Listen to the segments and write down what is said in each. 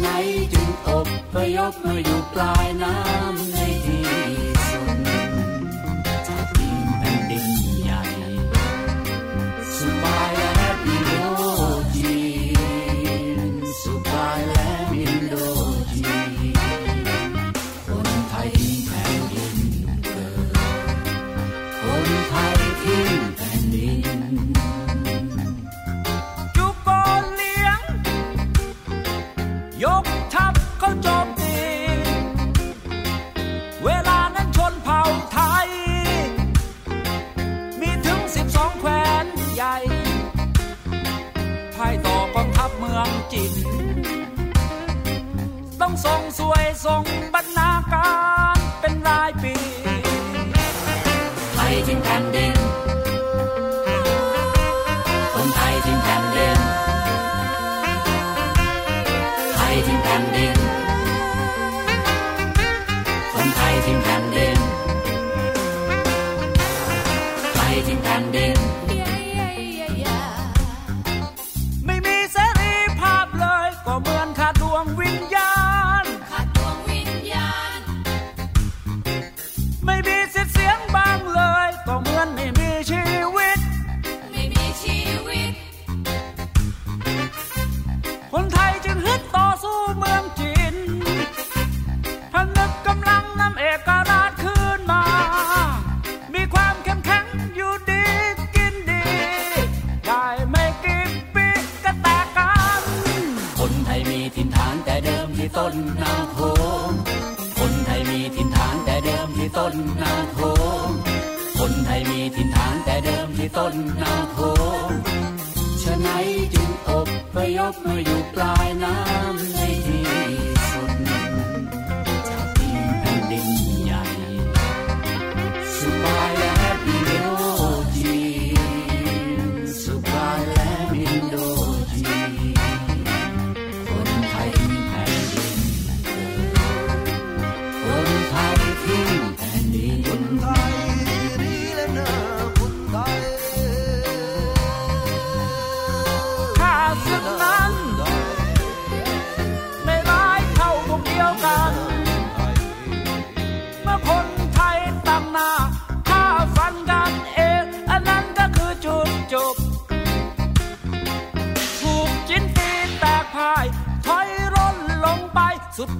ไหนจึงอบพยพมาอยู่ปลายน้ำ งทรงสวยทรงบรรณาการ น้โงคนไทยมีถิ่นฐานแต่เดิมที่ต้นนาำโขงคนไทยมีถิ่นฐานแต่เดิมที่ต้นนาำโขงฉะนั้นจึงอบพยบมาอยู่ปลายน้ำ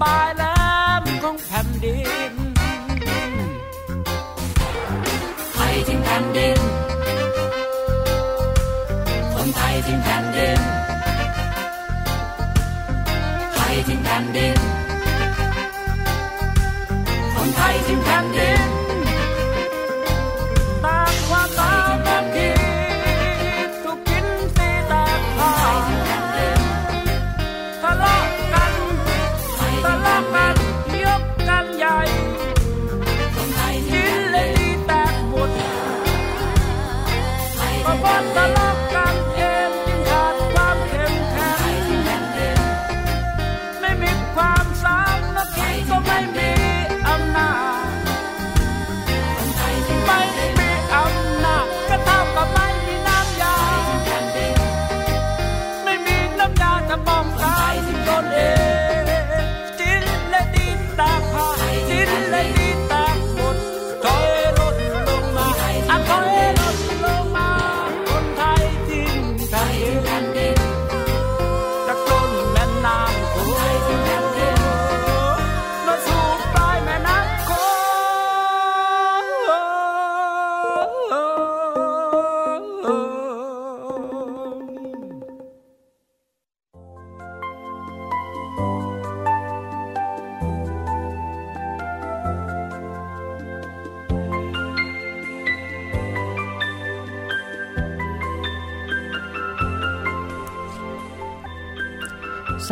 บายล้ำของแผ่นดินไทยทิ้งแผ่นดิน คนไทยทิ้งแผ่นดินไทยทิ้งแผ่นดินคนไทยทิ้งแผ่นดิน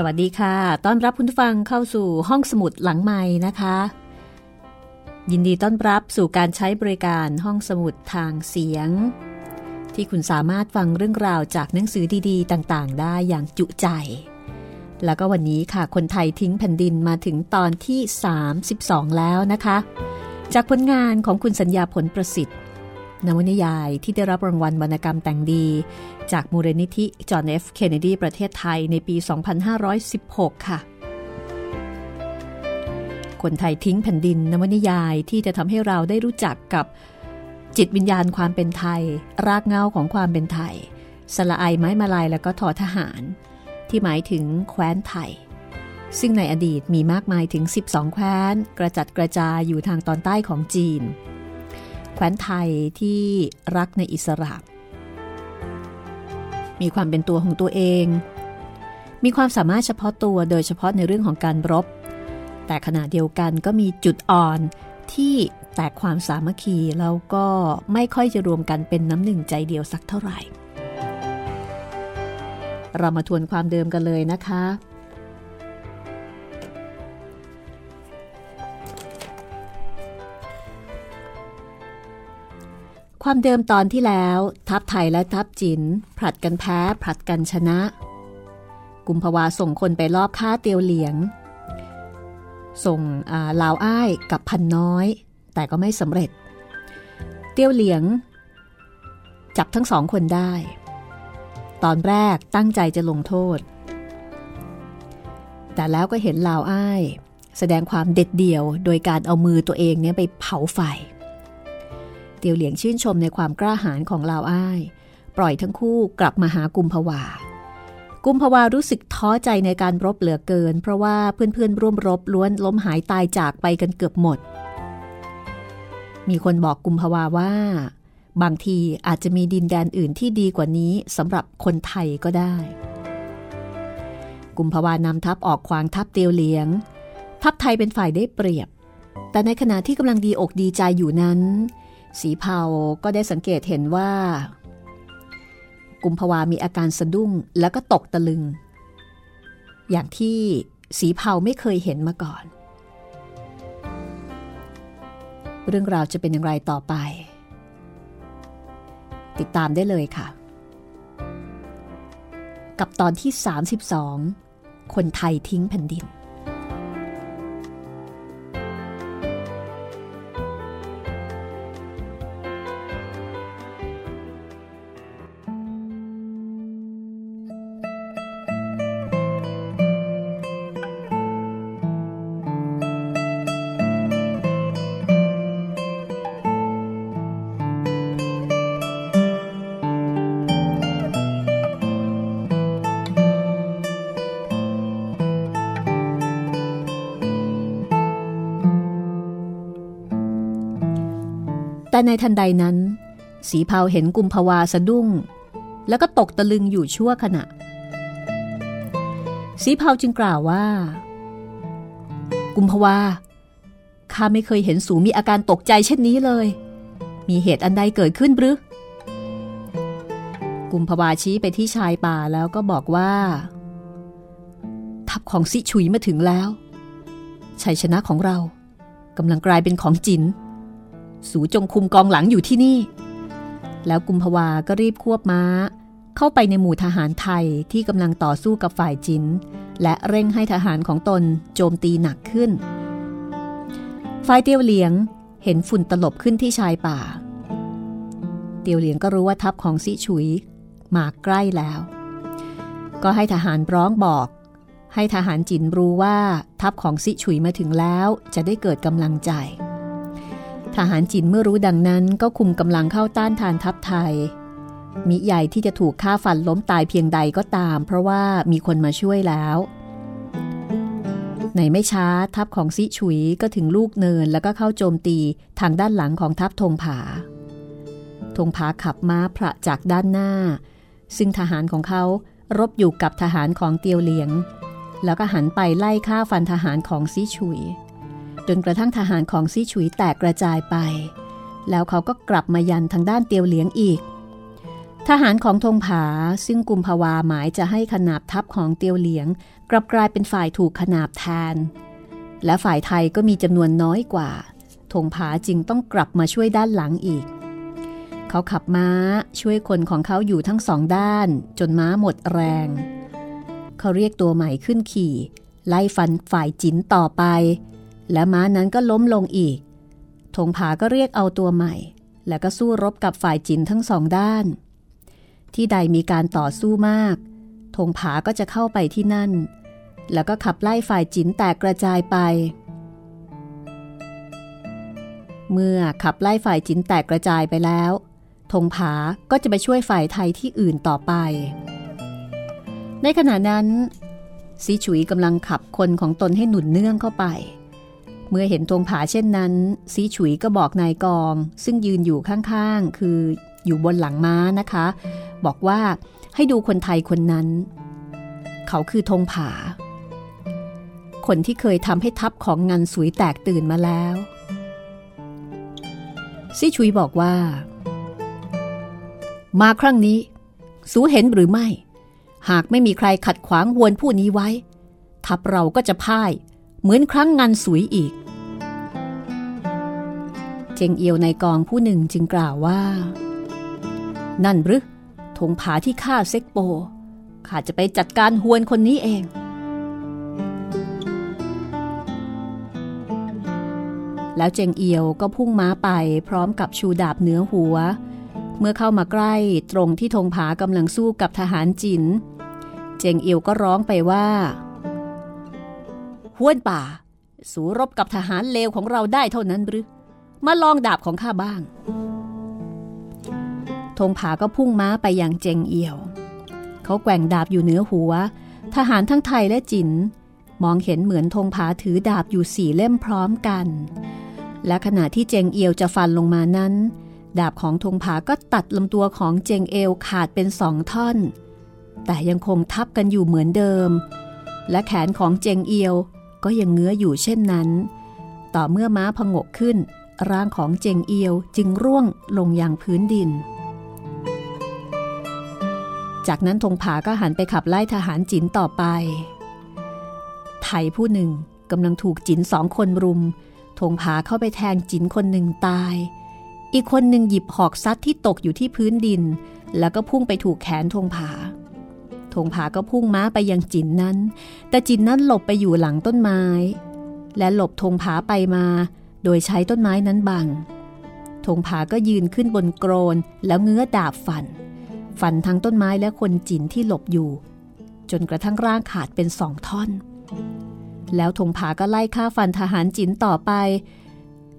สวัสดีค่ะ ต้อนรับคุณผู้ฟังเข้าสู่ห้องสมุดหลังใหม่นะคะ ยินดีต้อนรับสู่การใช้บริการห้องสมุดทางเสียง ที่คุณสามารถฟังเรื่องราวจากหนังสือดีๆ ต่างๆ ได้อย่างจุใจ แล้วก็วันนี้ค่ะ คนไทยทิ้งแผ่นดินมาถึงตอนที่ 32 แล้วนะคะ จากผลงานของคุณสัญญาผลประสิทธิ์ นวนิยายที่ได้รับรางวัลวรรณกรรมแต่งดี จากมูลนิธิจอห์นเอฟเคนเนดีประเทศไทยในปี 2516 ค่ะคนไทยทิ้งแผ่นดินนวนิยายที่จะทำให้เราได้รู้จักกับจิตวิญญาณความเป็นไทย รากเงาของความเป็นไทย สละไอไม้มาลายแล้วก็ทอทหาร ที่หมายถึงแคว้นไทย ซึ่งในอดีตมีมากมายถึง 12 แคว้น กระจัดกระจายอยู่ทางตอนใต้ของจีน แคว้นไทยที่รักในอิสระ มีความเป็นตัวของตัวเอง มีความสามารถเฉพาะตัวโดยเฉพาะในเรื่องของการรบ แต่ขณะเดียวกันก็มีจุดอ่อนที่แตกความสามัคคีแล้วก็ไม่ค่อยจะรวมกันเป็นน้ำหนึ่งใจเดียวสักเท่าไหร่ เรามาทวนความเดิมกันเลยนะคะ ความเดิมตอนที่แล้ว ทัพไทยและทัพจินผลัดกันแพ้ผลัดกันชนะ กุมภาวาส่งคนไปลอบฆ่าเตียวเหลียง ส่งลาวอ้ายกับพันน้อย แต่ก็ไม่สำเร็จ เตียวเหลียง จับทั้งสองคนได้ ตอนแรกตั้งใจจะลงโทษ แต่แล้วก็เห็นลาวอ้าย แสดงความเด็ดเดี่ยว โดยการเอามือตัวเองเนี่ยไปเผาไฟ เตียวเหลียงชื่นชมในความกล้าหาญของลาวอ้าย ปล่อยทั้งคู่กลับมาหากุมภาวา กุมภาวารู้สึกท้อใจในการรบเหลือเกิน เพราะว่าเพื่อนๆร่วมรบล้วนล้มหายตายจากไปกันเกือบหมด มีคนบอกกุมภาวาว่า บางทีอาจจะมีดินแดนอื่นที่ดีกว่านี้สำหรับคนไทยก็ได้ กุมภาวานำทัพออกขวางทัพเตียวเหลียง ทัพไทยเป็นฝ่ายได้เปรียบ แต่ในขณะที่กำลังดีอกดีใจอยู่นั้น สีเผาก็ได้สังเกตเห็นว่า กุมภาวามีอาการสะดุ้งแล้วก็ตกตะลึง อย่างที่สีเผาไม่เคยเห็นมาก่อน เรื่องราวจะเป็นอย่างไรต่อไป ติดตามได้เลยค่ะ กับตอนที่ 32 คนไทยทิ้งแผ่นดิน แต่ในทันใดนั้น สีเผาเห็นกุมภาวาสะดุ้ง แล้วก็ตกตะลึงอยู่ชั่วขณะ สีเผาจึงกล่าวว่า กุมภาวาข้าไม่เคยเห็นสูมีอาการตกใจเช่นนี้เลย มีเหตุอันใดเกิดขึ้นหรือกุมภาวาชี้ไปที่ชายป่าแล้วก็บอกว่า ทัพของซิฉุยมาถึงแล้ว ชัยชนะของเรากำลังกลายเป็นของจิน สูจงคุมกองหลังอยู่ที่นี่ แล้วกุมภาวาก็รีบควบม้า เข้าไปในหมู่ทหารไทยที่กำลังต่อสู้กับฝ่ายจิน และเร่งให้ทหารของตนโจมตีหนักขึ้น ฝ่ายเตียวเหลียงเห็นฝุ่นตลบขึ้นที่ชายป่า เตียวเหลียงก็รู้ว่าทัพของซิฉุยมาใกล้แล้ว ก็ให้ทหารร้องบอก ให้ทหารจินรู้ว่าทัพของซิฉุยมาถึงแล้วจะได้เกิดกำลังใจ ทหารจินเมื่อรู้ดังนั้นก็คุมกำลังเข้าต้านทานทัพไทย มิใหญ่ที่จะถูกฆ่าฟันล้มตายเพียงใดก็ตาม เพราะว่ามีคนมาช่วยแล้ว ในไม่ช้าทัพของซิฉุยก็ถึงลูกเนินแล้วก็เข้าโจมตีทางด้านหลังของทัพธงผา ธงผาขับม้าพระจากด้านหน้า ซึ่งทหารของเขารบอยู่กับทหารของเตียวเหลียง แล้วก็หันไปไล่ฆ่าฟันทหารของซิฉุย จนกระทั่งทหารของซิฉุยแตกกระจายไป แล้วเขาก็กลับมายันทางด้านเตียวเหลียงอีก ทหารของธงผาซึ่งกุมภาวาหมายจะให้ขนาบทัพของเตียวเหลียง กลับกลายเป็นฝ่ายถูกขนาบแทน และฝ่ายไทยก็มีจำนวนน้อยกว่าธงผาจึงต้องกลับมาช่วยด้านหลังอีก เขาขับม้าช่วยคนของเขาอยู่ทั้งสองด้าน จนม้าหมดแรง เขาเรียกตัวใหม่ขึ้นขี่ ไล่ฟันฝ่ายจินต่อไป และม้านั้นก็ล้มลงอีก ธงผาก็เรียกเอาตัวใหม่ แล้วก็สู้รบกับฝ่ายจินทั้งสองด้าน ที่ใดมีการต่อสู้มาก ธงผาก็จะเข้าไปที่นั่น แล้วก็ขับไล่ฝ่ายจินแตกกระจายไป เมื่อขับไล่ฝ่ายจินแตกกระจายไปแล้ว ธงผาก็จะไปช่วยฝ่ายไทยที่อื่นต่อไป ในขณะนั้นซีฉุยกำลังขับคนของตนให้หนุนเนื่องเข้าไป เมื่อเห็นธงผาเช่นนั้นซีฉุยก็บอกนายกอง ซึ่งยืนอยู่ข้างๆ คืออยู่บนหลังม้านะคะ บอกว่าให้ดูคนไทยคนนั้น เขาคือธงผา คนที่เคยทำให้ทัพของงันสุยแตกตื่นมาแล้วซีชุยบอกว่า มาครั้งนี้ สูเห็นหรือไม่ หากไม่มีใครขัดขวางวนผู้นี้ไว้ ทัพเราก็จะพ่าย เหมือนครั้งงันสุยอีก เจงเอียวในกองผู้หนึ่งจึงกล่าวว่า นั่นหรือธงผาที่ฆ่าเซ็กโป ข้าจะไปจัดการฮวนคนนี้เอง แล้วเจงเอียวก็พุ่งม้าไปพร้อมกับชูดาบเหนือหัว เมื่อเข้ามาใกล้ตรงที่ธงผากำลังสู้กับทหารจิน เจงเอียวก็ร้องไปว่า ห้วนป่า สู้รบกับทหารเลวของเราได้เท่านั้นหรือ มาลองดาบของข้าบ้าง ธงผาก็พุ่งม้าไปอย่างเจงเอียว เขาแกว่งดาบอยู่เหนือหัว ทหารทั้งไทยและจินมองเห็นเหมือนธงผาถือดาบอยู่สี่เล่มพร้อมกัน และขณะที่เจงเอียวจะฟันลงมานั้น ดาบของธงผาก็ตัดลำตัวของเจงเอวขาดเป็นสองท่อน แต่ยังคงทับกันอยู่เหมือนเดิม และแขนของเจงเอียว ก็ยังเงื้ออยู่เช่นนั้น ต่อเมื่อม้าพงกขึ้น ร่างของเจงเอียวจึงร่วงลงอย่างพื้นดิน จากนั้นธงผาก็หันไปขับไล่ทหารจินต่อไป ไทยผู้หนึ่งกำลังถูกจินสองคนรุมธงผาเข้าไปแทงจินคนหนึ่งตาย อีกคนหนึ่งหยิบหอกซัดที่ตกอยู่ที่พื้นดิน แล้วก็พุ่งไปถูกแขนธงผา ธงผาก็พุ่งม้าไปยังจินนั้น แต่จินนั้นหลบไปอยู่หลังต้นไม้ และหลบธงผาไปมา โดยใช้ต้นไม้นั้นบังธงผาก็ยืนขึ้นบนโกรนแล้วเงื้อดาบฟัน ฟันทั้งต้นไม้และคนจินที่หลบอยู่ จนกระทั่งร่างขาดเป็นสองท่อน แล้วธงผาก็ไล่ฆ่าฟันทหารจินต่อไป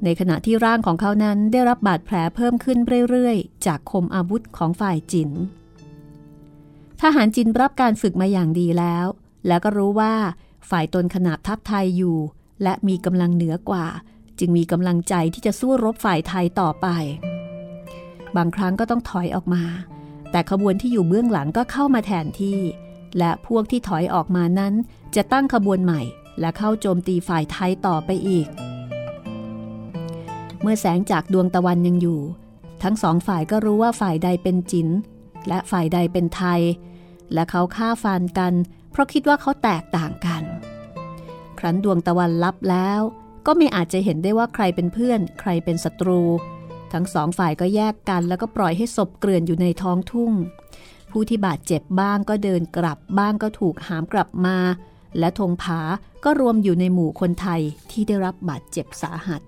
ในขณะที่ร่างของเขานั้นได้รับบาดแผลเพิ่มขึ้นเรื่อยๆ จากคมอาวุธของฝ่ายจิน ทหารจินรับการฝึกมาอย่างดีแล้ว แล้วก็รู้ว่าฝ่ายตนขนาบทัพไทยอยู่ และมีกำลังเหนือกว่า จึงมีกำลังใจที่จะสู้รบฝ่ายไทยต่อไป บางครั้งก็ต้องถอยออกมา แต่ขบวนที่อยู่เบื้องหลังก็เข้ามาแทนที่ และพวกที่ถอยออกมานั้น จะตั้งขบวนใหม่ และเข้าโจมตีฝ่ายไทยต่อไปอีก เมื่อแสงจากดวงตะวันยังอยู่ ทั้งสองฝ่ายก็รู้ว่าฝ่ายใดเป็นจินและฝ่ายใดเป็นไทย และเขาฆ่าฟันกัน เพราะคิดว่าเขาแตกต่างกัน ครั้นดวงตะวันลับแล้ว ก็ไม่อาจจะเห็นได้ว่าใครเป็นเพื่อน ใครเป็นศัตรู ทั้งสองฝ่ายก็แยกกัน แล้วก็ปล่อยให้ศพเกลื่อนอยู่ในท้องทุ่ง ผู้ที่บาดเจ็บบ้างก็เดินกลับบ้างก็ถูกหามกลับมา และธงผาก็รวมอยู่ในหมู่คนไทยที่ได้รับบาดเจ็บสาหัส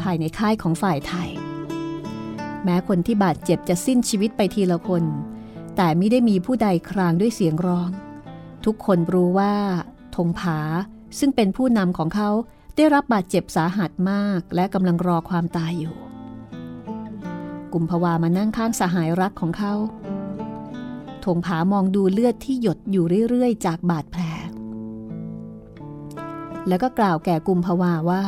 ภายในค่ายของฝ่ายไทย แม้คนที่บาดเจ็บจะสิ้นชีวิตไปทีละคน แต่ไม่ได้มีผู้ใดครางด้วยเสียงร้อง ทุกคนรู้ว่าธงผาซึ่งเป็นผู้นำของเขาได้รับบาดเจ็บสาหัสมากและกำลังรอความตายอยู่ กุมภาวามานั่งข้างสหายรักของเขาธงผามองดูเลือดที่หยดอยู่เรื่อยๆ จากบาดแผล แล้วก็กล่าวแก่กุมภาวาว่า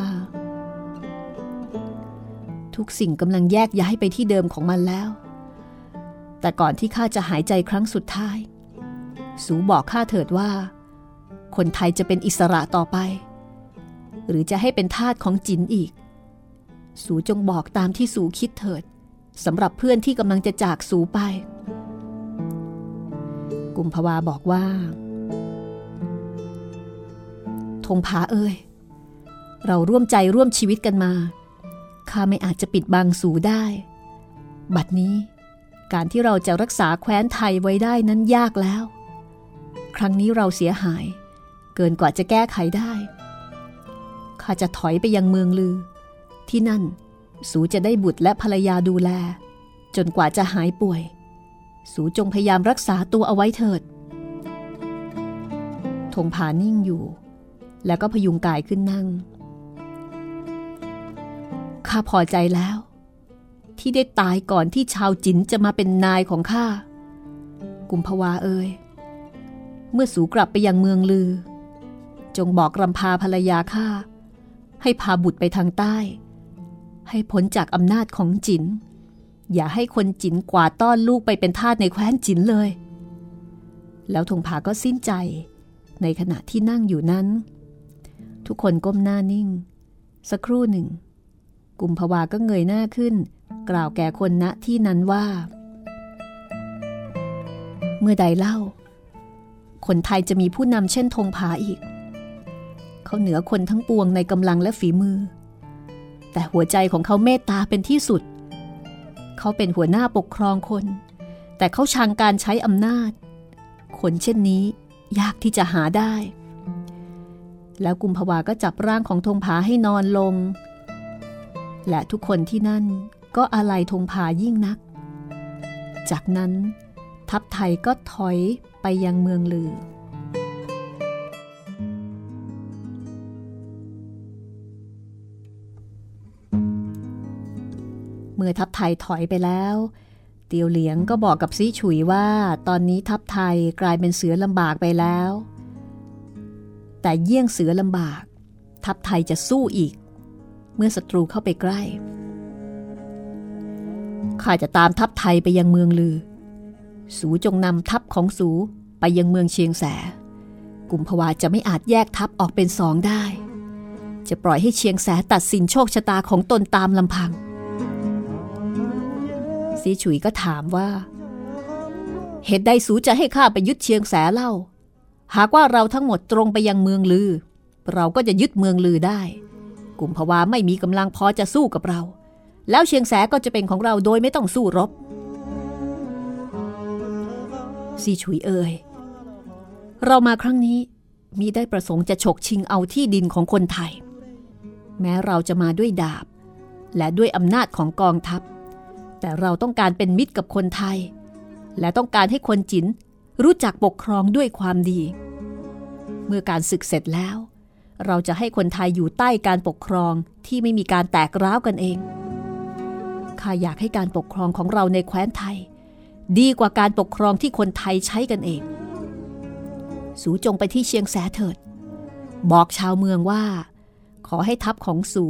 ทุกสิ่งกำลังแยกย้ายไปที่เดิมของมันแล้ว แต่ก่อนที่ข้าจะหายใจครั้งสุดท้าย สูบอกข้าเถิดว่า คนไทยจะเป็นอิสระต่อไป หรือจะให้เป็นทาสของจินอีก สูจงบอกตามที่สูคิดเถิดสำหรับเพื่อนที่กำลังจะจากสูไป กุมภาวาบอกว่า ธงผาเอ้ย เราร่วมใจร่วมชีวิตกันมา ข้าไม่อาจจะปิดบังสูได้ บัดนี้ การที่เราจะรักษาแคว้นไทยไว้ได้นั้นยากแล้ว ครั้งนี้เราเสียหาย เกินกว่าจะแก้ไขได้ข้าจะถอยไปยังเมืองลือ ที่นั่น สูจะได้บุตรและภรรยาดูแล จนกว่าจะหายป่วย สูจงพยายามรักษาตัวเอาไว้เถิดธงผานิ่งอยู่ แล้วก็พยุงกายขึ้นนั่ง ข้าพอใจแล้ว ที่ได้ตายก่อนที่ชาวจินจะมาเป็นนายของข้า กุมภาวาเอ่ยเมื่อสูกลับไปยังเมืองลือ จงบอกรำพาภรรยาข้าให้พาบุตรไปทางใต้ ให้พ้นจากอำนาจของจิน อย่าให้คนจินกวาดต้อนลูกไปเป็นทาสในแคว้นจินเลย แล้วธงผาก็สิ้นใจในขณะที่นั่งอยู่นั้น ทุกคนก้มหน้านิ่ง สักครู่หนึ่ง กุมภาวาก็เงยหน้าขึ้น กล่าวแก่คนณที่นั้นว่า เมื่อใดเล่า คนไทยจะมีผู้นำเช่นธงผาอีก เขาเหนือคนทั้งปวงในกำลังและฝีมือ แต่หัวใจของเขาเมตตาเป็นที่สุด เขาเป็นหัวหน้าปกครองคน แต่เขาชังการใช้อำนาจ คนเช่นนี้ยากที่จะหาได้แล้วกุมภาวาก็จับร่างของธงผาให้นอนลง และทุกคนที่นั่นก็อาลัยธงผายิ่งนัก จากนั้นทัพไทยก็ถอยไปยังเมืองลือ เมื่อทัพไทยถอยไปแล้ว เตียวเหลียงก็บอกกับซีฉุยว่าตอนนี้ทัพไทยกลายเป็นเสือลำบากไปแล้ว แต่เยี่ยงเสือลำบาก ทัพไทยจะสู้อีก เมื่อศัตรูเข้าไปใกล้ ข้าจะตามทัพไทยไปยังเมืองลือ สูจงนำทัพของสูไปยังเมืองเชียงแส กลุ่มภาวาจะไม่อาจแยกทัพออกเป็นสองได้ จะปล่อยให้เชียงแสตัดสินโชคชะตาของตนตามลำพังซีฉุยก็ถามว่า เหตุใดสูจะให้ข้าไปยึดเชียงแสเล่า หากว่าเราทั้งหมดตรงไปยังเมืองลือ เราก็จะยึดเมืองลือได้ กุมภาวาไม่มีกำลังพอจะสู้กับเรา แล้วเชียงแสก็จะเป็นของเราโดยไม่ต้องสู้รบซีฉุยเอ่ยเรามาครั้งนี้มีได้ประสงค์จะฉกชิงเอาที่ดินของคนไทย แม้เราจะมาด้วยดาบ และด้วยอำนาจของกองทัพ แต่เราต้องการเป็นมิตรกับคนไทย และต้องการให้คนจินรู้จักปกครองด้วยความดี เมื่อการศึกเสร็จแล้ว เราจะให้คนไทยอยู่ใต้การปกครองที่ไม่มีการแตกร้าวกันเอง ข้าอยากให้การปกครองของเราในแคว้นไทย ดีกว่าการปกครองที่คนไทยใช้กันเอง สูจงไปที่เชียงแสเถิด บอกชาวเมืองว่า ขอให้ทัพของสู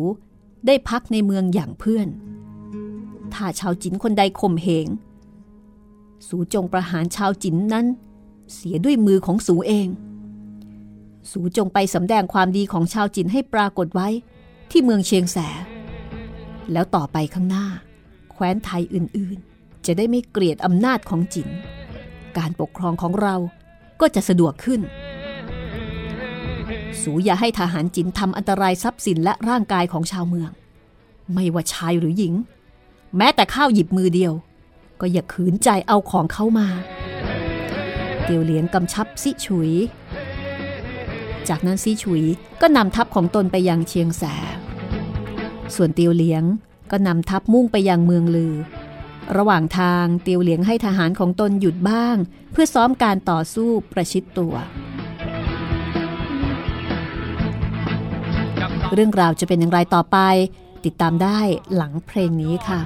ได้พักในเมืองอย่างเพื่อน ถ้าชาวจินคนใดข่มเหง สูจงประหารชาวจินนั้น เสียด้วยมือของสูเอง สูจงไปสำแดงความดีของชาวจินให้ปรากฏไว้ที่เมืองเชียงแส แล้วต่อไปข้างหน้า แคว้นไทยอื่นๆ จะได้ไม่เกลียดอำนาจของจิน การปกครองของเราก็จะสะดวกขึ้น สูอย่าให้ทหารจินทำอันตรายทรัพย์สินและร่างกายของชาวเมือง ไม่ว่าชายหรือหญิง แม้แต่ข้าวหยิบมือเดียว ก็อย่าขืนใจเอาของเขามาเตียวเหลียงกำชับซิฉุย จากนั้นซิฉุยก็นำทัพของตนไปยังเชียงแส ส่วนเตียวเหลียงก็นำทัพมุ่งไปยังเมืองลือ ระหว่างทางเตียวเหลียงให้ทหารของตนหยุดบ้าง เพื่อซ้อมการต่อสู้ประชิดตัว เรื่องราวจะเป็นอย่างไรต่อไป ติดตามได้หลังเพลงนี้ค่ะ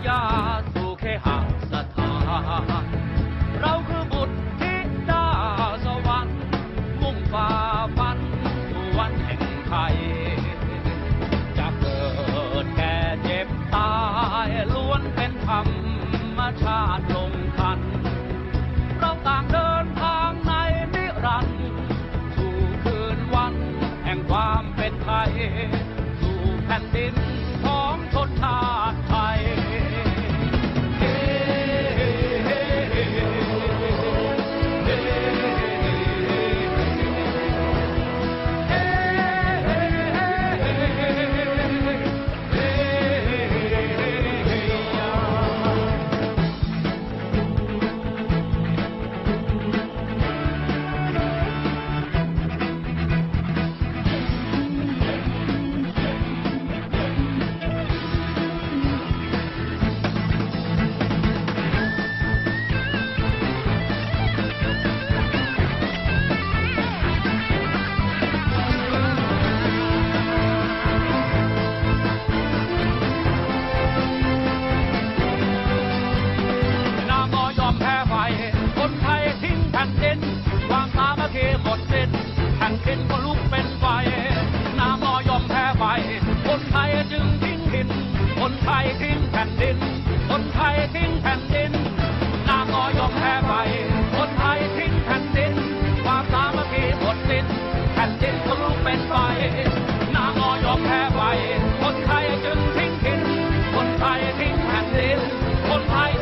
ทยทิ้งแผ่นดิน คนไทยทิ้งแผ่นดิน นางออยอมแพ้ไป คนไทยทิ้งแผ่นดิน ความสามัคคีหมดสิ้นแผ่นดินทะลุเป็นไฟนางออยอมแพ้ไป คนไทยจึงทิ้งถิ่นคนไทยทิ้งแผ่นดิน คนไทย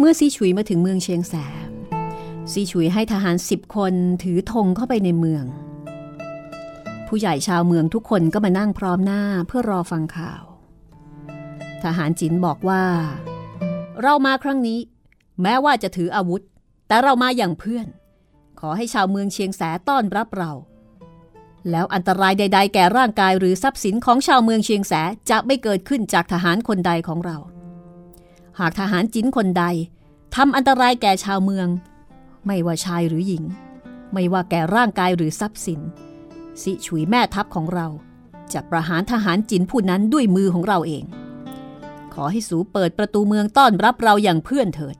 เมื่อซีฉุยมาถึงเมืองเชียงแสนซีฉุยให้ทหารสิบคนถือธงเข้าไปในเมือง ผู้ใหญ่ชาวเมืองทุกคนก็มานั่งพร้อมหน้าเพื่อรอฟังข่าว ทหารจินบอกว่า เรามาครั้งนี้ แม้ว่าจะถืออาวุธ แต่เรามาอย่างเพื่อน ขอให้ชาวเมืองเชียงแสต้อนรับเรา แล้วอันตรายใด ๆ แก่ร่างกายหรือทรัพย์สินของชาวเมืองเชียงแสจะไม่เกิดขึ้นจากทหารคนใดของเรา หากทหารจินคนใดทำอันตรายแก่ชาวเมือง ไม่ว่าชายหรือหญิง ไม่ว่าแก่ร่างกายหรือทรัพย์สิน สิฉุยแม่ทัพของเรา จะประหารทหารจินผู้นั้นด้วยมือของเราเอง ขอให้สูเปิดประตูเมืองต้อนรับเราอย่างเพื่อนเถิด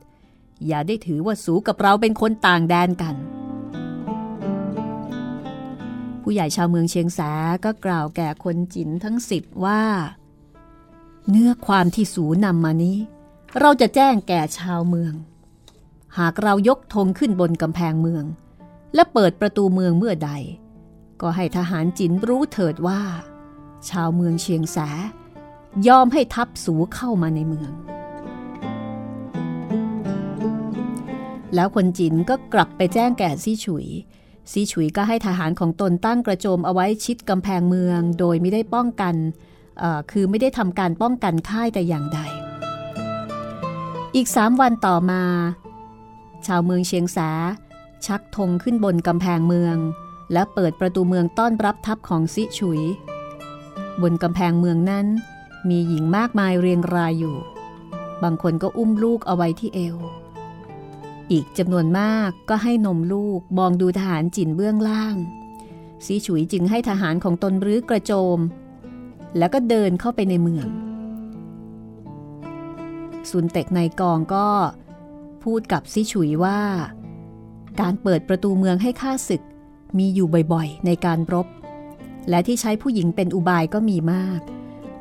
อย่าได้ถือว่าสูกับเราเป็นคนต่างแดนกัน ผู้ใหญ่ชาวเมืองเชียงแสก็กล่าวแก่คนจินทั้งสิบว่า เนื้อความที่สูนำมานี้ เราจะแจ้งแก่ชาวเมือง หากเรายกธงขึ้นบนกำแพงเมือง และเปิดประตูเมืองเมื่อใด ก็ให้ทหารจินรู้เถิดว่า ชาวเมืองเชียงแส ยอมให้ทัพสูเข้ามาในเมือง แล้วคนจินก็กลับไปแจ้งแก่ซี่ฉุยซี่ฉุยก็ให้ทหารของตนตั้งกระโจมเอาไว้ชิดกำแพงเมือง โดยไม่ได้ป้องกัน คือไม่ได้ทำการป้องกันค่ายแต่อย่างใด อีกสามวันต่อมา ชาวเมืองเชียงแส ชักธงขึ้นบนกำแพงเมือง และเปิดประตูเมืองต้อนรับทัพของซิฉุย บนกำแพงเมืองนั้น มีหญิงมากมายเรียงรายอยู่ บางคนก็อุ้มลูกเอาไว้ที่เอว อีกจำนวนมากก็ให้นมลูกมองดูทหารจินเบื้องล่างซีฉุยจึงให้ทหารของตนรื้อกระโจม แล้วก็เดินเข้าไปในเมือง ซุนเต็กในกองก็พูดกับซิฉุยว่า การเปิดประตูเมืองให้ข้าศึกมีอยู่บ่อยๆ ในการรบ และที่ใช้ผู้หญิงเป็นอุบายก็มีมาก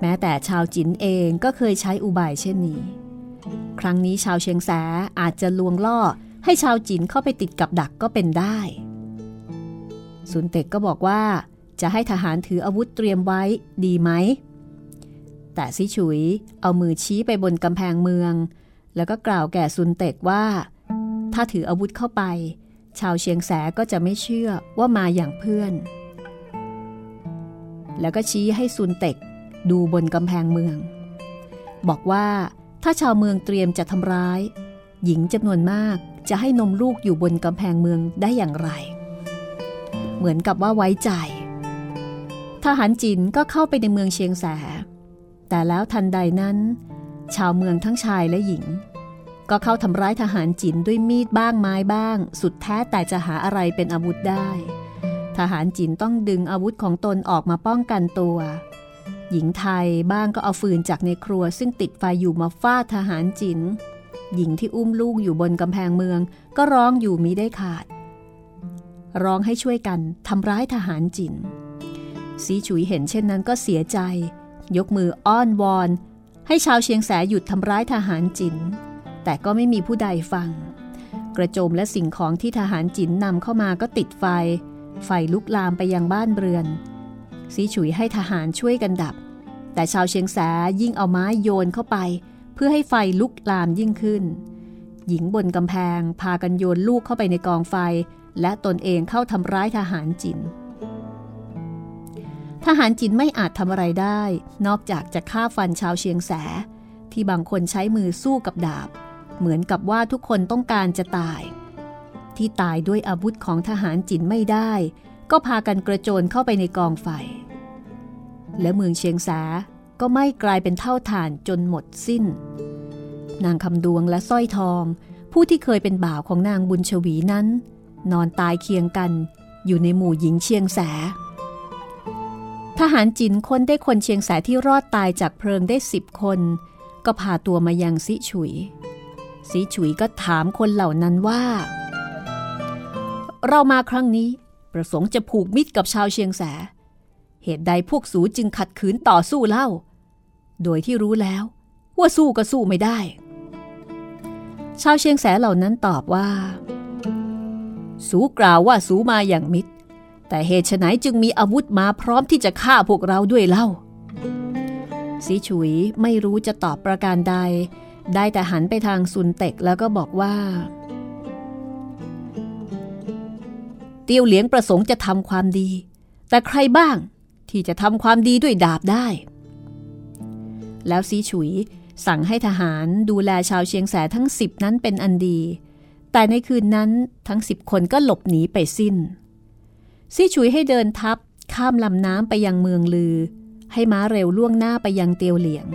แม้แต่ชาวจินเองก็เคยใช้อุบายเช่นนี้ ครั้งนี้ชาวเชียงแสอาจจะลวงล่อให้ชาวจินเข้าไปติดกับดักก็เป็นได้ ซุนเต็กก็บอกว่าจะให้ทหารถืออาวุธเตรียมไว้ดีไหม แต่ซิฉุยเอามือชี้ไปบนกำแพงเมือง แล้วก็กล่าวแก่ซุนเต็กว่า ถ้าถืออาวุธเข้าไป ชาวเชียงแสก็จะไม่เชื่อว่ามาอย่างเพื่อน แล้วก็ชี้ให้ซุนเต็กดูบนกำแพงเมือง บอกว่าถ้าชาวเมืองเตรียมจะทำร้าย หญิงจำนวนมากจะให้นมลูกอยู่บนกำแพงเมืองได้อย่างไร เหมือนกับว่าไว้ใจทหารจินก็เข้าไปในเมืองเชียงแส แต่แล้วทันใดนั้น ชาวเมืองทั้งชายและหญิง ก็เข้าทำร้ายทหารจินด้วยมีดบ้างไม้บ้าง สุดแท้แต่จะหาอะไรเป็นอาวุธได้ ทหารจินต้องดึงอาวุธของตนออกมาป้องกันตัว หญิงไทยบ้างก็เอาฟืนจากในครัว ซึ่งติดไฟอยู่มาฟาดทหารจินหญิงที่อุ้มลูกอยู่บนกำแพงเมือง ก็ร้องอยู่มิได้ขาด ร้องให้ช่วยกันทำร้ายทหารจินสีฉุยเห็นเช่นนั้นก็เสียใจ ยกมืออ้อนวอน ให้ชาวเชียงแสหยุดทำร้ายทหารจินแต่ก็ไม่มีผู้ใดฟัง กระโจมและสิ่งของที่ทหารจินนำเข้ามาก็ติดไฟ ไฟลุกลามไปยังบ้านเรือน สีฉุยให้ทหารช่วยกันดับ แต่ชาวเชียงแสยิ่งเอาไม้โยนเข้าไป เพื่อให้ไฟลุกลามยิ่งขึ้น หญิงบนกำแพงพากันโยนลูกเข้าไปในกองไฟ และตนเองเข้าทำร้ายทหารจิน ทหารจินไม่อาจทำอะไรได้ นอกจากจะฆ่าฟันชาวเชียงแส ที่บางคนใช้มือสู้กับดาบ เหมือนกับว่าทุกคนต้องการจะตาย ที่ตายด้วยอาวุธของทหารจินไม่ได้ ก็พากันกระโจนเข้าไปในกองไฟ และเมืองเชียงแสก็ไม่กลายเป็นเท่าฐานจนหมดสิ้น นางคำดวงและสร้อยทอง ผู้ที่เคยเป็นบ่าวของนางบุญชวีนั้น นอนตายเคียงกันอยู่ในหมู่หญิงเชียงแส ทหารจินคนได้คนเชียงแสที่รอดตายจากเพลิงได้สิบคน ก็พาตัวมายังซิฉุยซิฉุยก็ถามคนเหล่านั้นว่า เรามาครั้งนี้ประสงค์จะผูกมิตรกับชาวเชียงแส เหตุใดพวกสูจึงขัดขืนต่อสู้เล่า โดยที่รู้แล้วว่าสู้ก็สู้ไม่ได้ ชาวเชียงแสเหล่านั้นตอบว่า สูกล่าวว่าสูมาอย่างมิตร แต่เหตุไฉนจึงมีอาวุธมาพร้อมที่จะฆ่าพวกเราด้วยเล่าสีฉุยไม่รู้จะตอบประการใด ได้แต่หันไปทางซุนเต็กแล้วก็บอกว่า เตียวเหลียงประสงค์จะทำความดี แต่ใครบ้างที่จะทำความดีด้วยดาบได้ แล้วซีฉุยสั่งให้ทหารดูแลชาวเชียงแสทั้งสิบนั้นเป็นอันดี แต่ในคืนนั้นทั้งสิบคนก็หลบหนีไปสิ้น ซี่ฉุยให้เดินทับข้ามลำน้ำไปยังเมืองลือ ให้ม้าเร็วล่วงหน้าไปยังเตียวเหลียง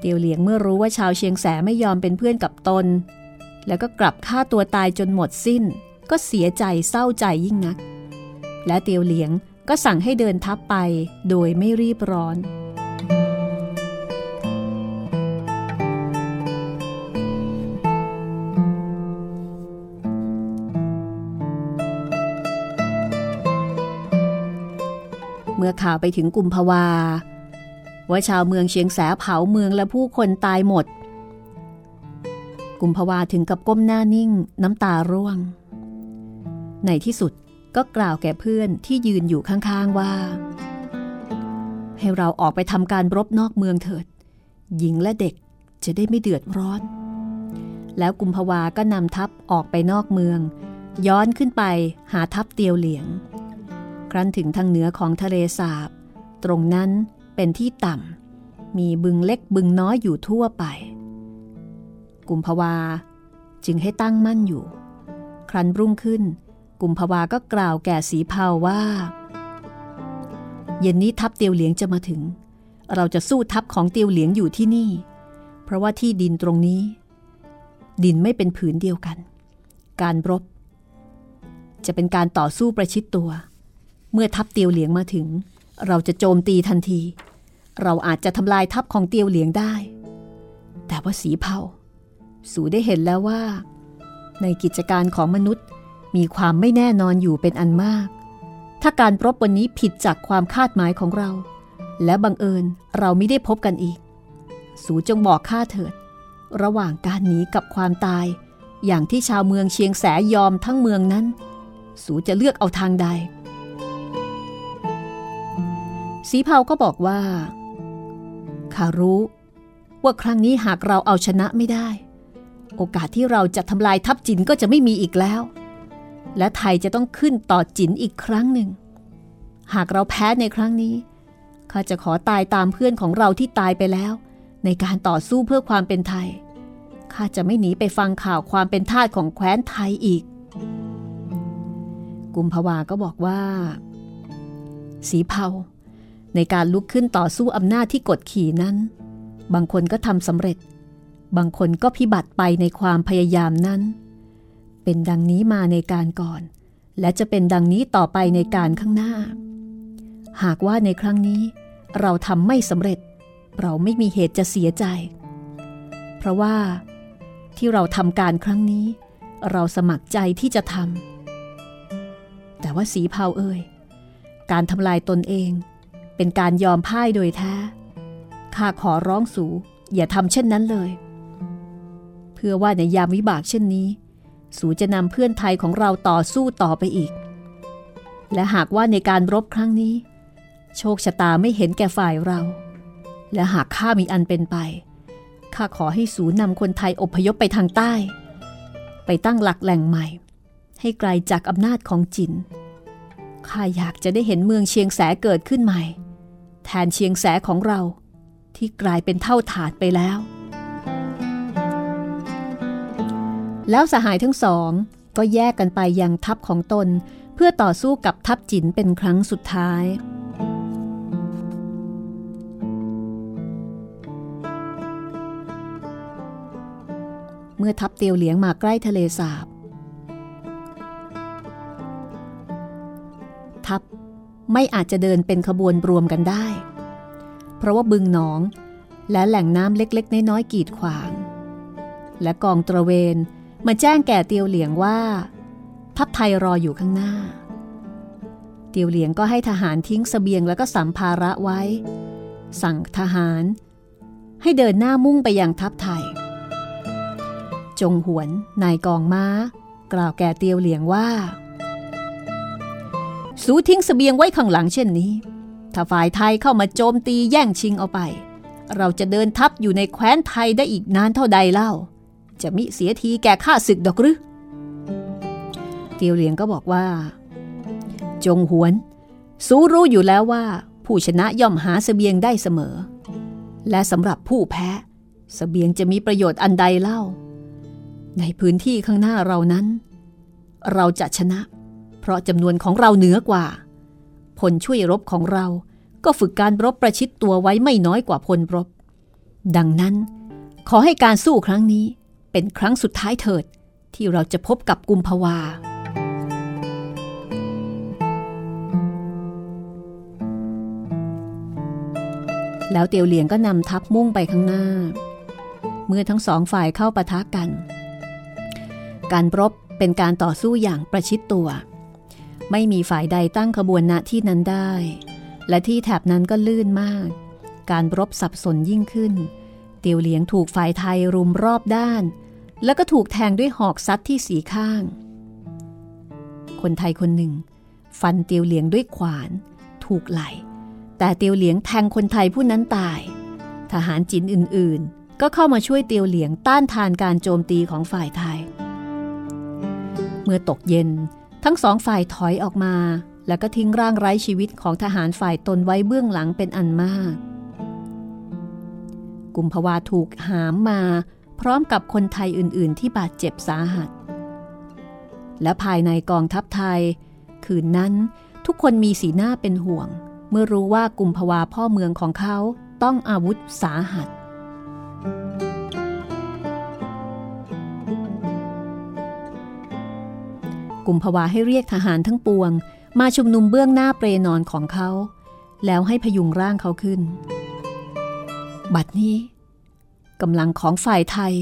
เตียวเหลียงเมื่อรู้ว่าชาวเชียงแสไม่ยอมเป็นเพื่อนกับตน แล้วก็กลับฆ่าตัวตายจนหมดสิ้น ก็เสียใจเศร้าใจยิ่งนัก และเตียวเหลียงก็สั่งให้เดินทับไปโดยไม่รีบร้อน เมื่อข่าวไปถึงกุมภาวา ว่าชาวเมืองเชียงแสเผาเมืองและผู้คนตายหมด กุมภาวาถึงกับก้มหน้านิ่งน้ำตาร่วง ในที่สุดก็กล่าวแก่เพื่อนที่ยืนอยู่ข้างๆว่า ให้เราออกไปทำการรบนอกเมืองเถิด หญิงและเด็กจะได้ไม่เดือดร้อน แล้วกุมภาวาก็นำทัพออกไปนอกเมือง ย้อนขึ้นไปหาทัพเตียวเหลียง ครั้นถึงทางเหนือของทะเลสาบ ตรงนั้นเป็นที่ต่ำ มีบึงเล็กบึงน้อยอยู่ทั่วไป กุมภาวาจึงให้ตั้งมั่นอยู่ ครั้นรุ่งขึ้น กุมภาวาก็กล่าวแก่สีเผาว่า เย็นนี้ทัพเตียวเหลียงจะมาถึง เราจะสู้ทัพของเตียวเหลียงอยู่ที่นี่ เพราะว่าที่ดินตรงนี้ ดินไม่เป็นผืนเดียวกัน การรบ จะเป็นการต่อสู้ประชิดตัว เมื่อทัพเตียวเหลียงมาถึง เราจะโจมตีทันที เราอาจจะทำลายทัพของเตียวเหลียงได้ แต่ว่าสีเผาสูได้เห็นแล้วว่า ในกิจการของมนุษย์มีความไม่แน่นอนอยู่เป็นอันมาก ถ้าการรบวันนี้ผิดจากความคาดหมายของเรา และบังเอิญเราไม่ได้พบกันอีก สูจงบอกข้าเถิด ระหว่างการหนีกับความตาย อย่างที่ชาวเมืองเชียงแสยอมทั้งเมืองนั้น สูจะเลือกเอาทางใด สีเผาก็บอกว่าข้ารู้ว่าครั้งนี้หากเราเอาชนะไม่ได้ โอกาสที่เราจะทำลายทัพจินก็จะไม่มีอีกแล้ว และไทยจะต้องขึ้นต่อจินอีกครั้งหนึ่ง หากเราแพ้ในครั้งนี้ข้าจะขอตายตามเพื่อนของเราที่ตายไปแล้ว ในการต่อสู้เพื่อความเป็นไทยข้าจะไม่หนีไปฟังข่าวความเป็นทาสของแคว้นไทยอีก กุมภาวาก็บอกว่า สีเผา ในการลุกขึ้นต่อสู้อำนาจที่กดขี่นั้น บางคนก็ทำสำเร็จ บางคนก็พิบัติไปในความพยายามนั้น เป็นดังนี้มาในการก่อน และจะเป็นดังนี้ต่อไปในการข้างหน้า หากว่าในครั้งนี้ เราทำไม่สำเร็จ เราไม่มีเหตุจะเสียใจ เพราะว่า ที่เราทำการครั้งนี้ เราสมัครใจที่จะทำแต่ว่าสีเผาเอ่ยการทำลายตนเอง เป็นการยอมพ่ายโดยแท้ ข้าขอร้องสูอย่าทำเช่นนั้นเลย เพื่อว่าในยามวิบากเช่นนี้ สูจะนำเพื่อนไทยของเราต่อสู้ต่อไปอีก และหากว่าในการรบครั้งนี้ โชคชะตาไม่เห็นแก่ฝ่ายเรา และหากข้ามีอันเป็นไป ข้าขอให้สูนำคนไทยอพยพไปทางใต้ ไปตั้งหลักแหล่งใหม่ ให้ไกลจากอำนาจของจินข้าอยากจะได้เห็นเมืองเชียงแสเกิดขึ้นใหม่ ทนเชียงแสของเราที่กลายเป็นเท่าฐานไปแล้ว แล้วสหายทั้งสองก็แยกกันไปยังทัพของตนเพื่อต่อสู้กับทัพจินเป็นครั้งสุดท้าย เมื่อทัพเตียวเหลียงมาใกล้ทะเลสาบ ไม่อาจจะเดินเป็นขบวนรวมกันได้ เพราะว่าบึงหนอง และแหล่งน้ำเล็กๆ น้อยๆกีดขวาง และกองตระเวนมาแจ้งแก่เตียวเหลียงว่า ทัพไทยรออยู่ข้างหน้า เตียวเหลียงก็ให้ทหารทิ้งสเสบียงแล้วก็สัมภาระไว้ สั่งทหาร ให้เดินหน้ามุ่งไปยังทัพไทย จงหวนนายกองม้า กล่าวแก่เตียวเหลียงว่า สูทิ้งสเสบียงไว้ข้างหลังเช่นนี้ ถ้าฝ่ายไทยเข้ามาโจมตีแย่งชิงเอาไป เราจะเดินทัพอยู่ในแคว้นไทยได้อีกนานเท่าใดเล่า จะมิเสียทีแก่ข้าศึกดอกหรือเตียวเหลียงก็บอกว่า จงหวนสูรู้อยู่แล้วว่า ผู้ชนะย่อมหาสเสบียงได้เสมอ และสำหรับผู้แพ้สเสบียงจะมีประโยชน์อันใดเล่า ในพื้นที่ข้างหน้าเรานั้น เราจะชนะ เพราะจำนวนของเราเหนือกว่า พลช่วยรบของเราก็ฝึกการรบประชิดตัวไว้ไม่น้อยกว่าพลรบ ดังนั้น ขอให้การสู้ครั้งนี้เป็นครั้งสุดท้ายเถิด ที่เราจะพบกับกุมภาวา แล้วเตียวเหลียงก็นำทัพมุ่งไปข้างหน้า เมื่อทั้งสองฝ่ายเข้าปะทะกัน การรบเป็นการต่อสู้อย่างประชิดตัว ไม่มีฝ่ายใดตั้งขบวนณที่นั้นได้ และที่แถบนั้นก็ลื่นมาก การรบสับสนยิ่งขึ้น เตียวเหลียงถูกฝ่ายไทยรุมรอบด้าน แล้วก็ถูกแทงด้วยหอกซัดที่สีข้าง คนไทยคนหนึ่ง ฟันเตียวเหลียงด้วยขวาน ถูกไหล แต่เตียวเหลียงแทงคนไทยผู้นั้นตาย ทหารจีนอื่นๆ ก็เข้ามาช่วยเตียวเหลียงต้านทานการโจมตีของฝ่ายไทย เมื่อตกเย็น ทั้งสองฝ่ายถอยออกมา แล้วก็ทิ้งร่างไร้ชีวิตของทหารฝ่ายตนไว้เบื้องหลังเป็นอันมาก กุมภาวาถูกหามมาพร้อมกับคนไทยอื่น ๆ ที่บาดเจ็บสาหัส และภายในกองทัพไทย คืนนั้นทุกคนมีสีหน้าเป็นห่วง เมื่อรู้ว่ากุมภาวาพ่อเมืองของเขาต้องอาวุธสาหัส กุมภาวาให้เรียกทหารทั้งปวง มาชุมนุมเบื้องหน้าเปรนอนของเขา แล้วให้พยุงร่างเขาขึ้น บัดนี้กำลังของฝ่ายไทย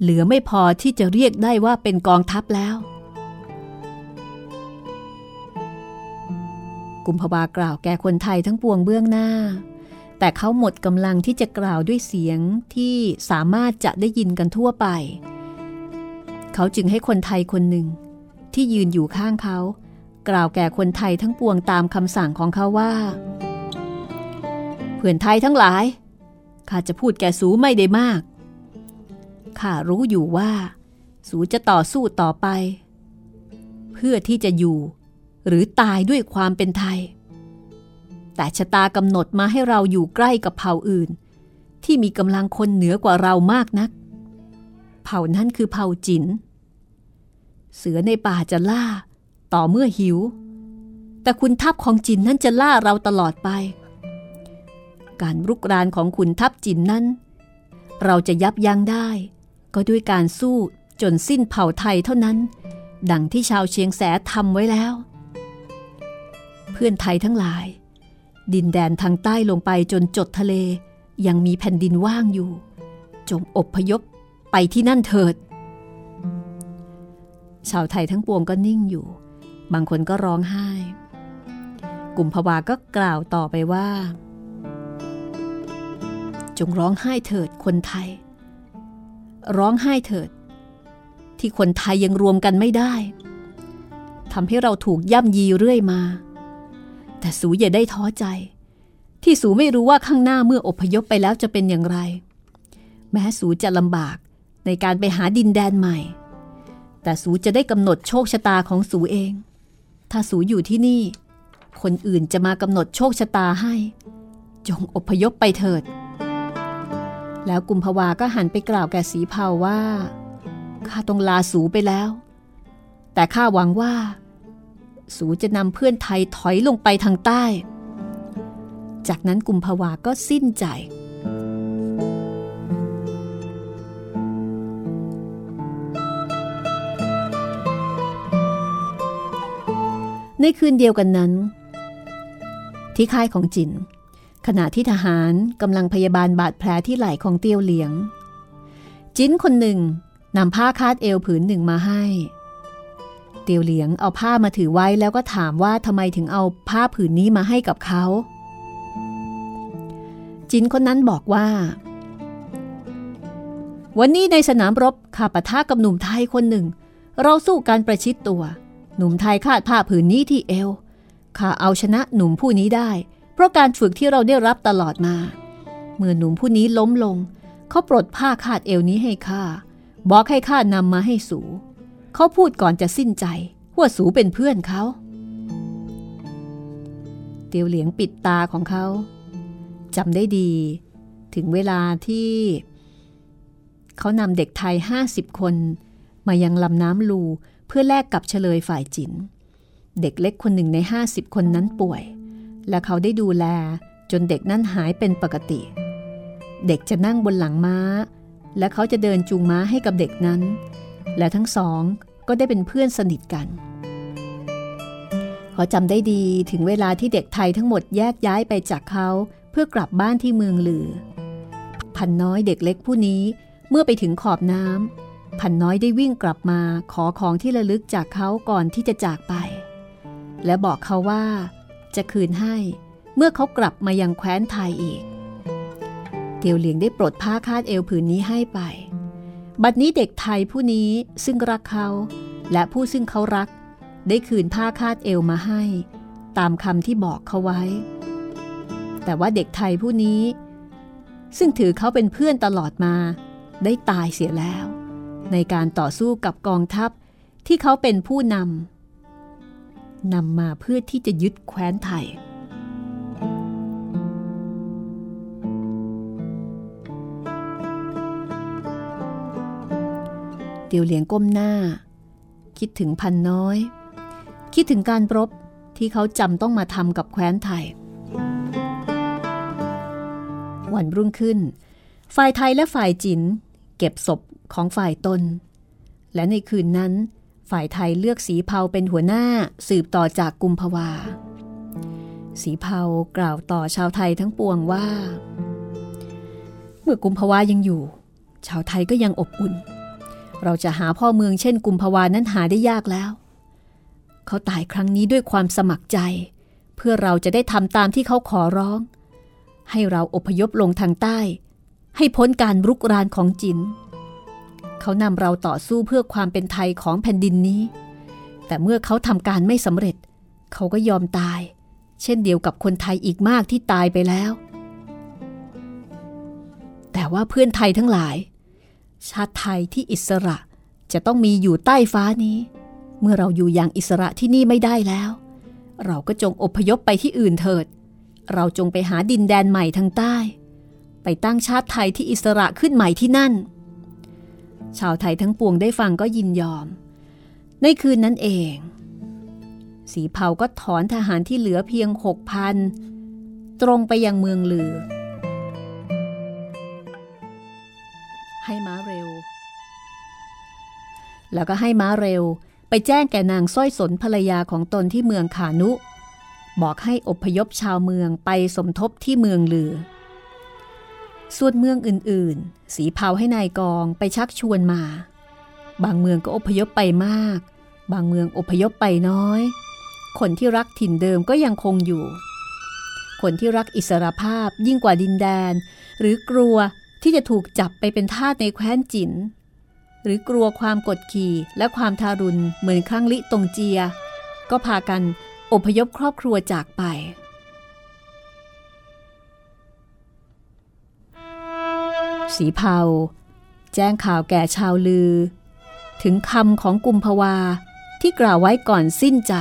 เหลือไม่พอที่จะเรียกได้ว่าเป็นกองทัพแล้ว กุมภาวากล่าวแก่คนไทยทั้งปวงเบื้องหน้า แต่เขาหมดกำลังที่จะกล่าวด้วยเสียงที่สามารถจะได้ยินกันทั่วไป เขาจึงให้คนไทยคนหนึ่ง ที่ยืนอยู่ข้างเขา กล่าวแก่คนไทยทั้งปวงตามคำสั่งของเขาว่า เพื่อนไทยทั้งหลาย ข้าจะพูดแก่สูไม่ได้มาก ข้ารู้อยู่ว่า สูจะต่อสู้ต่อไป เพื่อที่จะอยู่ หรือตายด้วยความเป็นไทย แต่ชะตากำหนดมาให้เราอยู่ใกล้กับเผ่าอื่น ที่มีกำลังคนเหนือกว่าเรามากนัก เผ่านั้นคือเผ่าจิน เสือในป่าจะล่า ต่อเมื่อหิว แต่คุณทัพของจินนั้นจะล่าเราตลอดไป การรุกรานของขุนทัพจินนั้น เราจะยับยั้งได้ ก็ด้วยการสู้จนสิ้นเผ่าไทยเท่านั้น ดังที่ชาวเชียงแสทำไว้แล้ว เพื่อนไทยทั้งหลาย ดินแดนทางใต้ลงไปจนจดทะเล ยังมีแผ่นดินว่างอยู่ จงอบพยพไปที่นั่นเถิด ชาวไทยทั้งปวงก็นิ่งอยู่ บางคนก็ร้องไห้ กลุ่มภาวาก็กล่าวต่อไปว่า จงร้องไห้เถิดคนไทย ร้องไห้เถิด ที่คนไทยยังรวมกันไม่ได้ทำให้เราถูกย่ำยีเรื่อยมา แต่สูอย่าได้ท้อใจ ที่สูไม่รู้ว่าข้างหน้าเมื่ออพยพไปแล้วจะเป็นอย่างไร แม้สูจะลำบากในการไปหาดินแดนใหม่ แต่สูจะได้กำหนดโชคชะตาของสูเอง ถ้าสูอยู่ที่นี่ คนอื่นจะมากำหนดโชคชะตาให้ จงอพยพไปเถิด แล้วกุมภาวาก็หันไปกล่าวแก่สีเผาว่า ข้าต้องลาสูไปแล้ว แต่ข้าหวังว่า สูจะนำเพื่อนไทยถอยลงไปทางใต้ จากนั้นกุมภาวาก็สิ้นใจ ในคืนเดียวกันนั้น ที่ค่ายของจิน ขณะที่ทหารกำลังพยาบาลบาดแผลที่ไหล่ของเตียวเหลียง จินคนหนึ่งนำผ้าคาดเอวผืนหนึ่งมาให้ เตียวเหลียงเอาผ้ามาถือไว้แล้วก็ถามว่าทำไมถึงเอาผ้าผืนนี้มาให้กับเขา จินคนนั้นบอกว่า วันนี้ในสนามรบข้าปะทะกับหนุ่มไทยคนหนึ่ง เราสู้การประชิดตัว หนุ่มไทยคาดผ้าผืนนี้ที่เอวข้าเอาชนะหนุ่มผู้นี้ได้ เพราะการฝึกที่เราได้รับตลอดมา เมื่อหนุ่มผู้นี้ล้มลง เขาปลดผ้าคาดเอวนี้ให้ข้าบอกให้ข้านำมาให้สู เขาพูดก่อนจะสิ้นใจว่าสูเป็นเพื่อนเขา เตียวเหลียงปิดตาของเขาจำได้ดี ถึงเวลาที่ เขานำเด็กไทย 50 คน มายังลำน้ำลู พื่อแลกกับเฉลยฝ่ายจิน เด็กเล็กคนหนึ่งใน 50 คนนั้นป่วย และเขาได้ดูแลจนเด็กนั้นหายเป็นปกติ เด็กจะนั่งบนหลังม้า และเขาจะเดินจูงม้าให้กับเด็กนั้น และทั้งสองก็ได้เป็นเพื่อนสนิทกัน เขาจำได้ดีถึงเวลาที่เด็กไทยทั้งหมดแยกย้ายไปจากเขาเพื่อกลับบ้านที่เมืองหลือ พันน้อยเด็กเล็กผู้นี้เมื่อไปถึงขอบน้ำ พันน้อยได้วิ่งกลับมาขอของที่ระลึกจากเขาก่อนที่จะจากไป และบอกเขาว่าจะคืนให้เมื่อเขากลับมายังแคว้นไทยอีก เตียวเหลียงได้ปลดผ้าคาดเอวผืนนี้ให้ไป บัดนี้เด็กไทยผู้นี้ซึ่งรักเขา และผู้ซึ่งเขารัก ได้คืนผ้าคาดเอวมาให้ ตามคำที่บอกเขาไว้ แต่ว่าเด็กไทยผู้นี้ ซึ่งถือเขาเป็นเพื่อนตลอดมา ได้ตายเสียแล้ว ในการต่อสู้กับกองทัพที่เขาเป็นผู้นำนำมาเพื่อที่จะยึดแคว้นไทย เตียวเหลียงก้มหน้า คิดถึงพันน้อย คิดถึงการรบที่เขาจำต้องมาทำกับแคว้นไทย วันรุ่งขึ้น ฝ่ายไทยและฝ่ายจิน เก็บศพ ของฝ่ายตน และในคืนนั้น ฝ่ายไทยเลือกสีเผาเป็นหัวหน้าสืบต่อจากกุมภาวา สีเผากล่าวต่อชาวไทยทั้งปวงว่า เมื่อกุมภาวายังอยู่ ชาวไทยก็ยังอบอุ่น เราจะหาพ่อเมืองเช่นกุมภาวานั้นหาได้ยากแล้ว เขาตายครั้งนี้ด้วยความสมัครใจ เพื่อเราจะได้ทำตามที่เขาขอร้อง ให้เราอพยพลงทางใต้ให้พ้นการรุกรานของจิน เขานำเราต่อสู้เพื่อความเป็นไทยของแผ่นดินนี้ แต่เมื่อเขาทำการไม่สำเร็จ เขาก็ยอมตาย เช่นเดียวกับคนไทยอีกมากที่ตายไปแล้ว แต่ว่าเพื่อนไทยทั้งหลาย ชาติไทยที่อิสระจะต้องมีอยู่ใต้ฟ้านี้ เมื่อเราอยู่อย่างอิสระที่นี่ไม่ได้แล้ว เราก็จงอพยพไปที่อื่นเถิด เราจงไปหาดินแดนใหม่ทางใต้ ไปตั้งชาติไทยที่อิสระขึ้นใหม่ที่นั่น ชาวไทยทั้งปวงได้ฟังก็ยินยอม ในคืนนั้นเอง สีเผาก็ถอนทหารที่เหลือเพียงหกพันตรงไปยังเมืองลือ ให้ม้าเร็ว แล้วก็ให้ม้าเร็วไปแจ้งแก่นางส้อยสนภรรยาของตนที่เมืองขานุ บอกให้อพยพชาวเมืองไปสมทบที่เมืองลือ ส่วนเมืองอื่นๆ สีเผาให้นายกองไปชักชวนมา บางเมืองก็อพยพไปมาก บางเมืองอพยพไปน้อย คนที่รักถิ่นเดิมก็ยังคงอยู่ คนที่รักอิสรภาพยิ่งกว่าดินแดน หรือกลัวที่จะถูกจับไปเป็นทาสในแคว้นจินหรือกลัวความกดขี่และความทารุณเหมือนครั้งลิตงเจีย ก็พากันอพยพครอบครัวจากไป สีเผาแจ้งข่าวแก่ชาวลือ ถึงคำของกุมภาวาที่กล่าวไว้ก่อนสิ้นใจ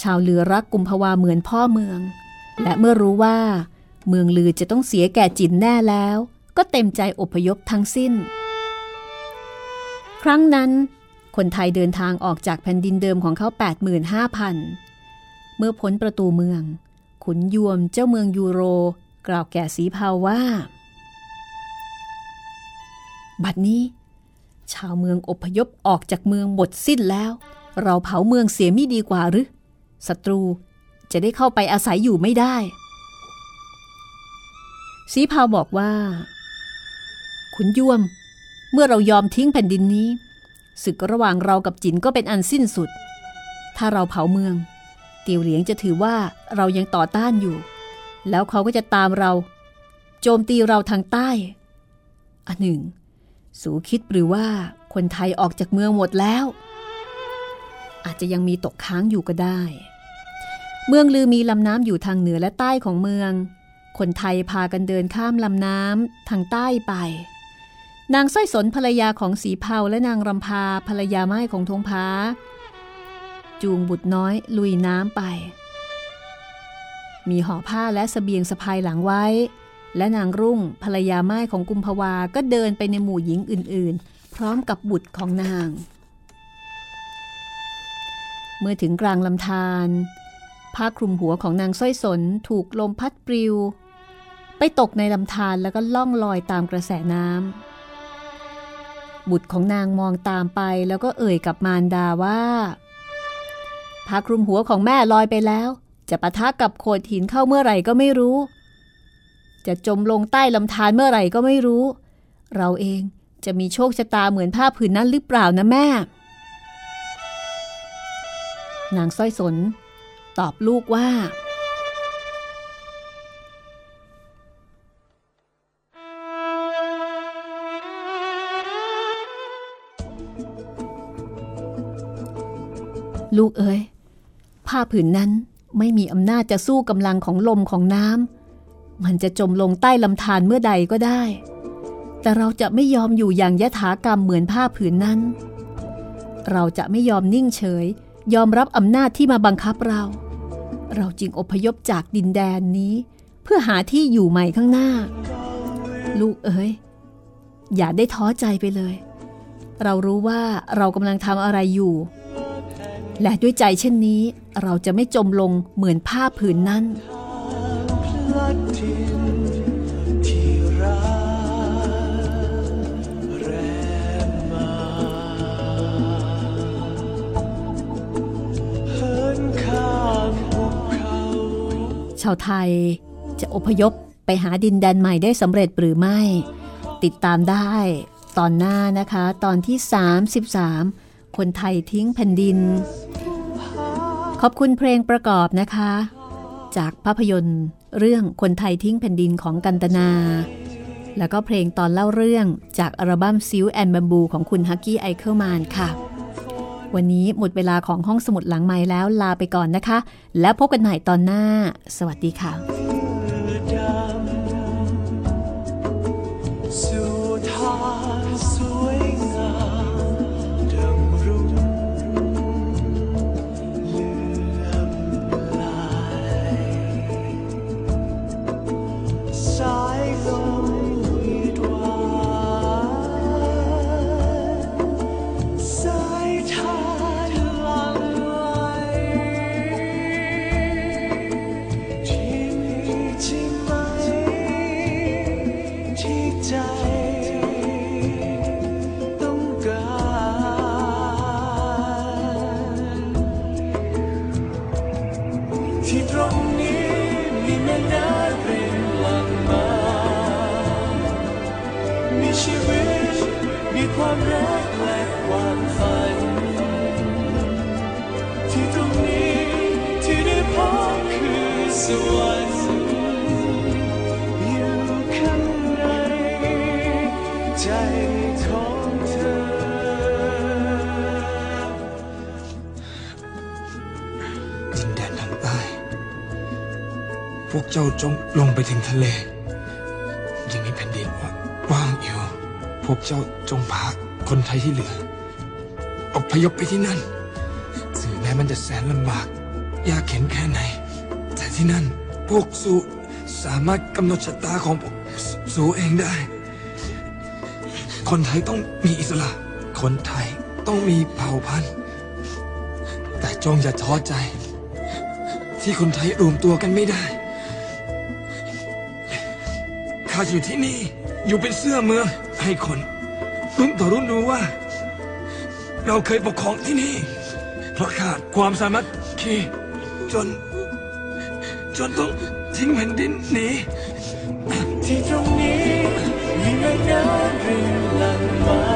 ชาวลือรักกุมภาวาเหมือนพ่อเมือง และเมื่อรู้ว่า เมืองลือจะต้องเสียแก่จินแน่แล้ว ก็เต็มใจอพยพทั้งสิ้น ครั้งนั้น คนไทยเดินทางออกจากแผ่นดินเดิมของเขา 85,000 เมื่อพ้นประตูเมือง ขุนยวมเจ้าเมืองยูโร กล่าวแก่สีเผาว่า บัดนี้ ชาวเมืองอพยพออกจากเมืองหมดสิ้นแล้ว เราเผาเมืองเสียไม่ดีกว่าหรือศัตรูจะได้เข้าไปอาศัยอยู่ไม่ได้สีเผาบอกว่า ขุนยวม เมื่อเรายอมทิ้งแผ่นดินนี้ศึกระหว่างเรากับจินก็เป็นอันสิ้นสุด ถ้าเราเผาเมือง เตียวเหลียงจะถือว่าเรายังต่อต้านอยู่ แล้วเขาก็จะตามเรา โจมตีเราทางใต้ อันหนึ่ง สูคิดหรือว่าคนไทยออกจากเมืองหมดแล้ว อาจจะยังมีตกค้างอยู่ก็ได้ เมืองลือมีลำน้ำอยู่ทางเหนือและใต้ของเมือง คนไทยพากันเดินข้ามลำน้ำทางใต้ไป นางสร้อยสนภรรยาของสีเผาและนางรำพาภรรยาไม้ของทงพาจูงบุตรน้อยลุยน้ำไป มีห่อผ้าและสเสบียงสะพายหลังไว้ และนางรุ่งภรรยาไม้ของกุมภาวาก็เดินไปในหมู่หญิงอื่นๆ พร้อมกับบุตรของนาง เมื่อถึงกลางลำธารผ้าคลุมหัวของนางสร้อยสนถูกลมพัดปลิว ไปตกในลำธารแล้วก็ล่องลอยตามกระแสน้ำบุตรของนางมองตามไปแล้วก็เอ่ยกับมารดาว่าผ้าคลุมหัวของแม่ลอยไปแล้ว จะปะทะกับโขดหินเข้าเมื่อไหร่ก็ไม่รู้ จะจมลงใต้ลำธารเมื่อไหร่ก็ไม่รู้ เราเองจะมีโชคชะตาเหมือนผ้าผืนนั้นหรือเปล่านะแม่ นางสร้อยสน ตอบลูกว่า ลูกเอ๋ยผ้าผืนนั้นไม่มีอำนาจจะสู้กำลังของลมของน้ำ มันจะจมลงใต้ลำธารเมื่อใดก็ได้ แต่เราจะไม่ยอมอยู่อย่างยถากรรมเหมือนผ้าผืนนั้น เราจะไม่ยอมนิ่งเฉย ยอมรับอำนาจที่มาบังคับเรา เราจึงอพยพจากดินแดนนี้ เพื่อหาที่อยู่ใหม่ข้างหน้า ลูกเอ๋ย อย่าได้ท้อใจไปเลย เรารู้ว่าเรากำลังทำอะไรอยู่ และด้วยใจเช่นนี้ เราจะไม่จมลงเหมือนผ้าผืนนั้นาวไทย จะอพยพไปหาดินแดนใหม่ได้สำเร็จหรือไม่ ติดตามได้ตอนหน้านะคะ ตอนที่ 33 คนไทยทิ้งแผ่นดิน ขอบคุณเพลงประกอบนะคะ จากภาพยนตร์เรื่องคนไทยทิ้งแผ่นดินของกันตนา แล้วก็เพลงตอนเล่าเรื่องจากอัลบั้ม Silk and Bamboo ของคุณฮักกี้ไอเคิลแมนค่ะ วันนี้หมดเวลาของห้องสมุดหลังไม้แล้วลาไปก่อนนะคะ แล้วพบกันใหม่ตอนหน้า สวัสดีค่ะ จ้าจงลงไปถึงทะเล ยังมีแผ่นดินว่างอยู่ พวกเจ้าจงพาคนไทยที่เหลืออพยพไปที่นั่นถึงแม้มันจะแสนลำบาก ยากเข็นแค่ไหน แต่ที่นั่นพวกสูสามารถกำหนดชะตาของพวกสสู่เองได้ คนไทยต้องมีอิสระ คนไทยต้องมีเผ่าพันธุ์ แต่จงอย่าท้อใจ ที่คนไทยรวมตัวกันไม่ได้ ข้าอยู่ที่นี่ อยู่เป็นเสื้อเมือง ให้คนรุ่นต่อรุ่นรู้ว่า เราเคยปกครองที่นี่ เพราะขาดความสามัคคีจน จนต้องทิ้งแผ่นดินหนีที่ตรงนี้มีแม่น้ำรินหลั่งมา